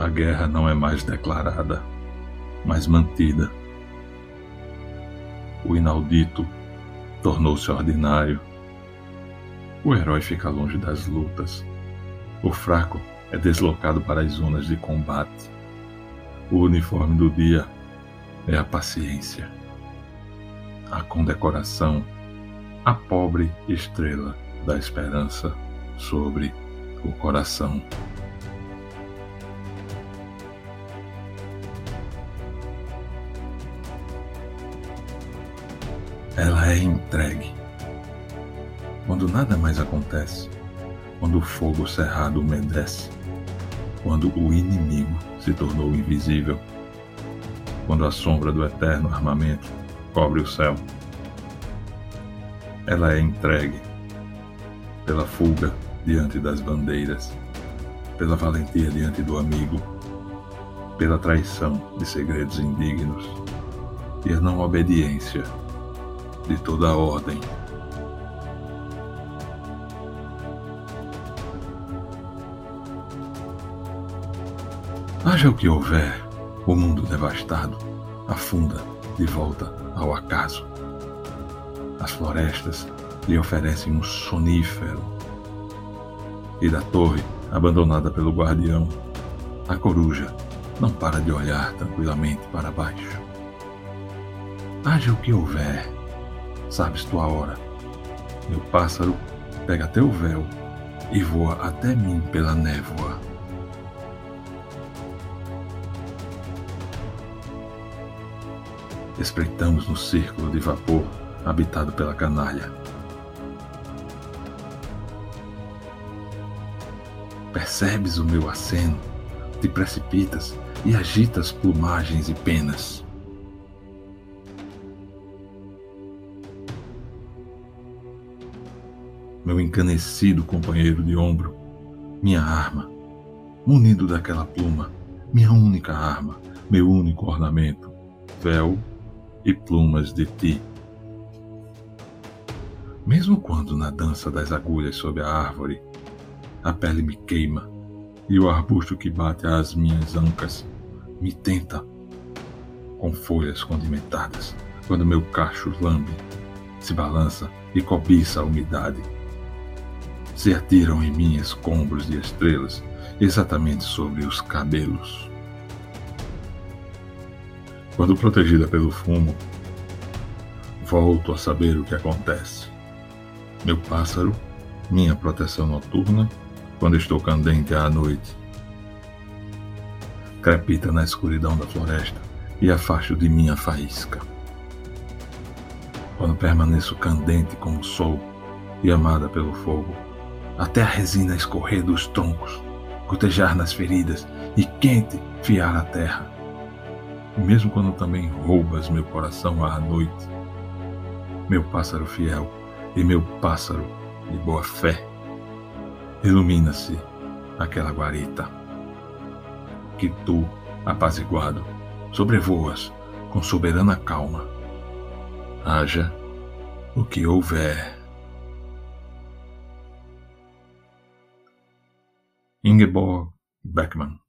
A guerra não é mais declarada, mas mantida. O inaudito tornou-se ordinário. O herói fica longe das lutas. O fraco é deslocado para as zonas de combate. O uniforme do dia é a paciência. A condecoração, a pobre estrela da esperança sobre o coração. Ela é entregue. Quando nada mais acontece, quando o fogo cerrado umedece, quando o inimigo se tornou invisível, quando a sombra do eterno armamento cobre o céu. Ela é entregue pela fuga diante das bandeiras, pela valentia diante do amigo, pela traição de segredos indignos e a não obediência de toda a ordem. Haja o que houver, o mundo devastado afunda de volta ao acaso. As florestas lhe oferecem um sonífero. E da torre, abandonada pelo guardião, a coruja não para de olhar tranquilamente para baixo. Haja o que houver, sabes tua hora. Meu pássaro pega teu véu e voa até mim pela névoa. Espreitamos no círculo de vapor habitado pela canalha. Percebes o meu aceno, te precipitas e agitas plumagens e penas. Meu encanecido companheiro de ombro, minha arma, munido daquela pluma, minha única arma, meu único ornamento, véu e plumas de ti. Mesmo quando na dança das agulhas sob a árvore, a pele me queima e o arbusto que bate às minhas ancas me tenta com folhas condimentadas, quando meu cacho lambe, se balança e cobiça a umidade se atiram em mim escombros de estrelas, exatamente sobre os cabelos. Quando protegida pelo fumo, volto a saber o que acontece. Meu pássaro, minha proteção noturna, quando estou candente à noite. Crepita na escuridão da floresta e afasto de minha faísca. Quando permaneço candente como o sol e amada pelo fogo, até a resina escorrer dos troncos, gotejar nas feridas e quente fiar a terra. E mesmo quando também roubas meu coração à noite, meu pássaro fiel e meu pássaro de boa fé, ilumina-se aquela guarita que tu, apaziguado, sobrevoas com soberana calma. Haja o que houver. Ingeborg Beckmann.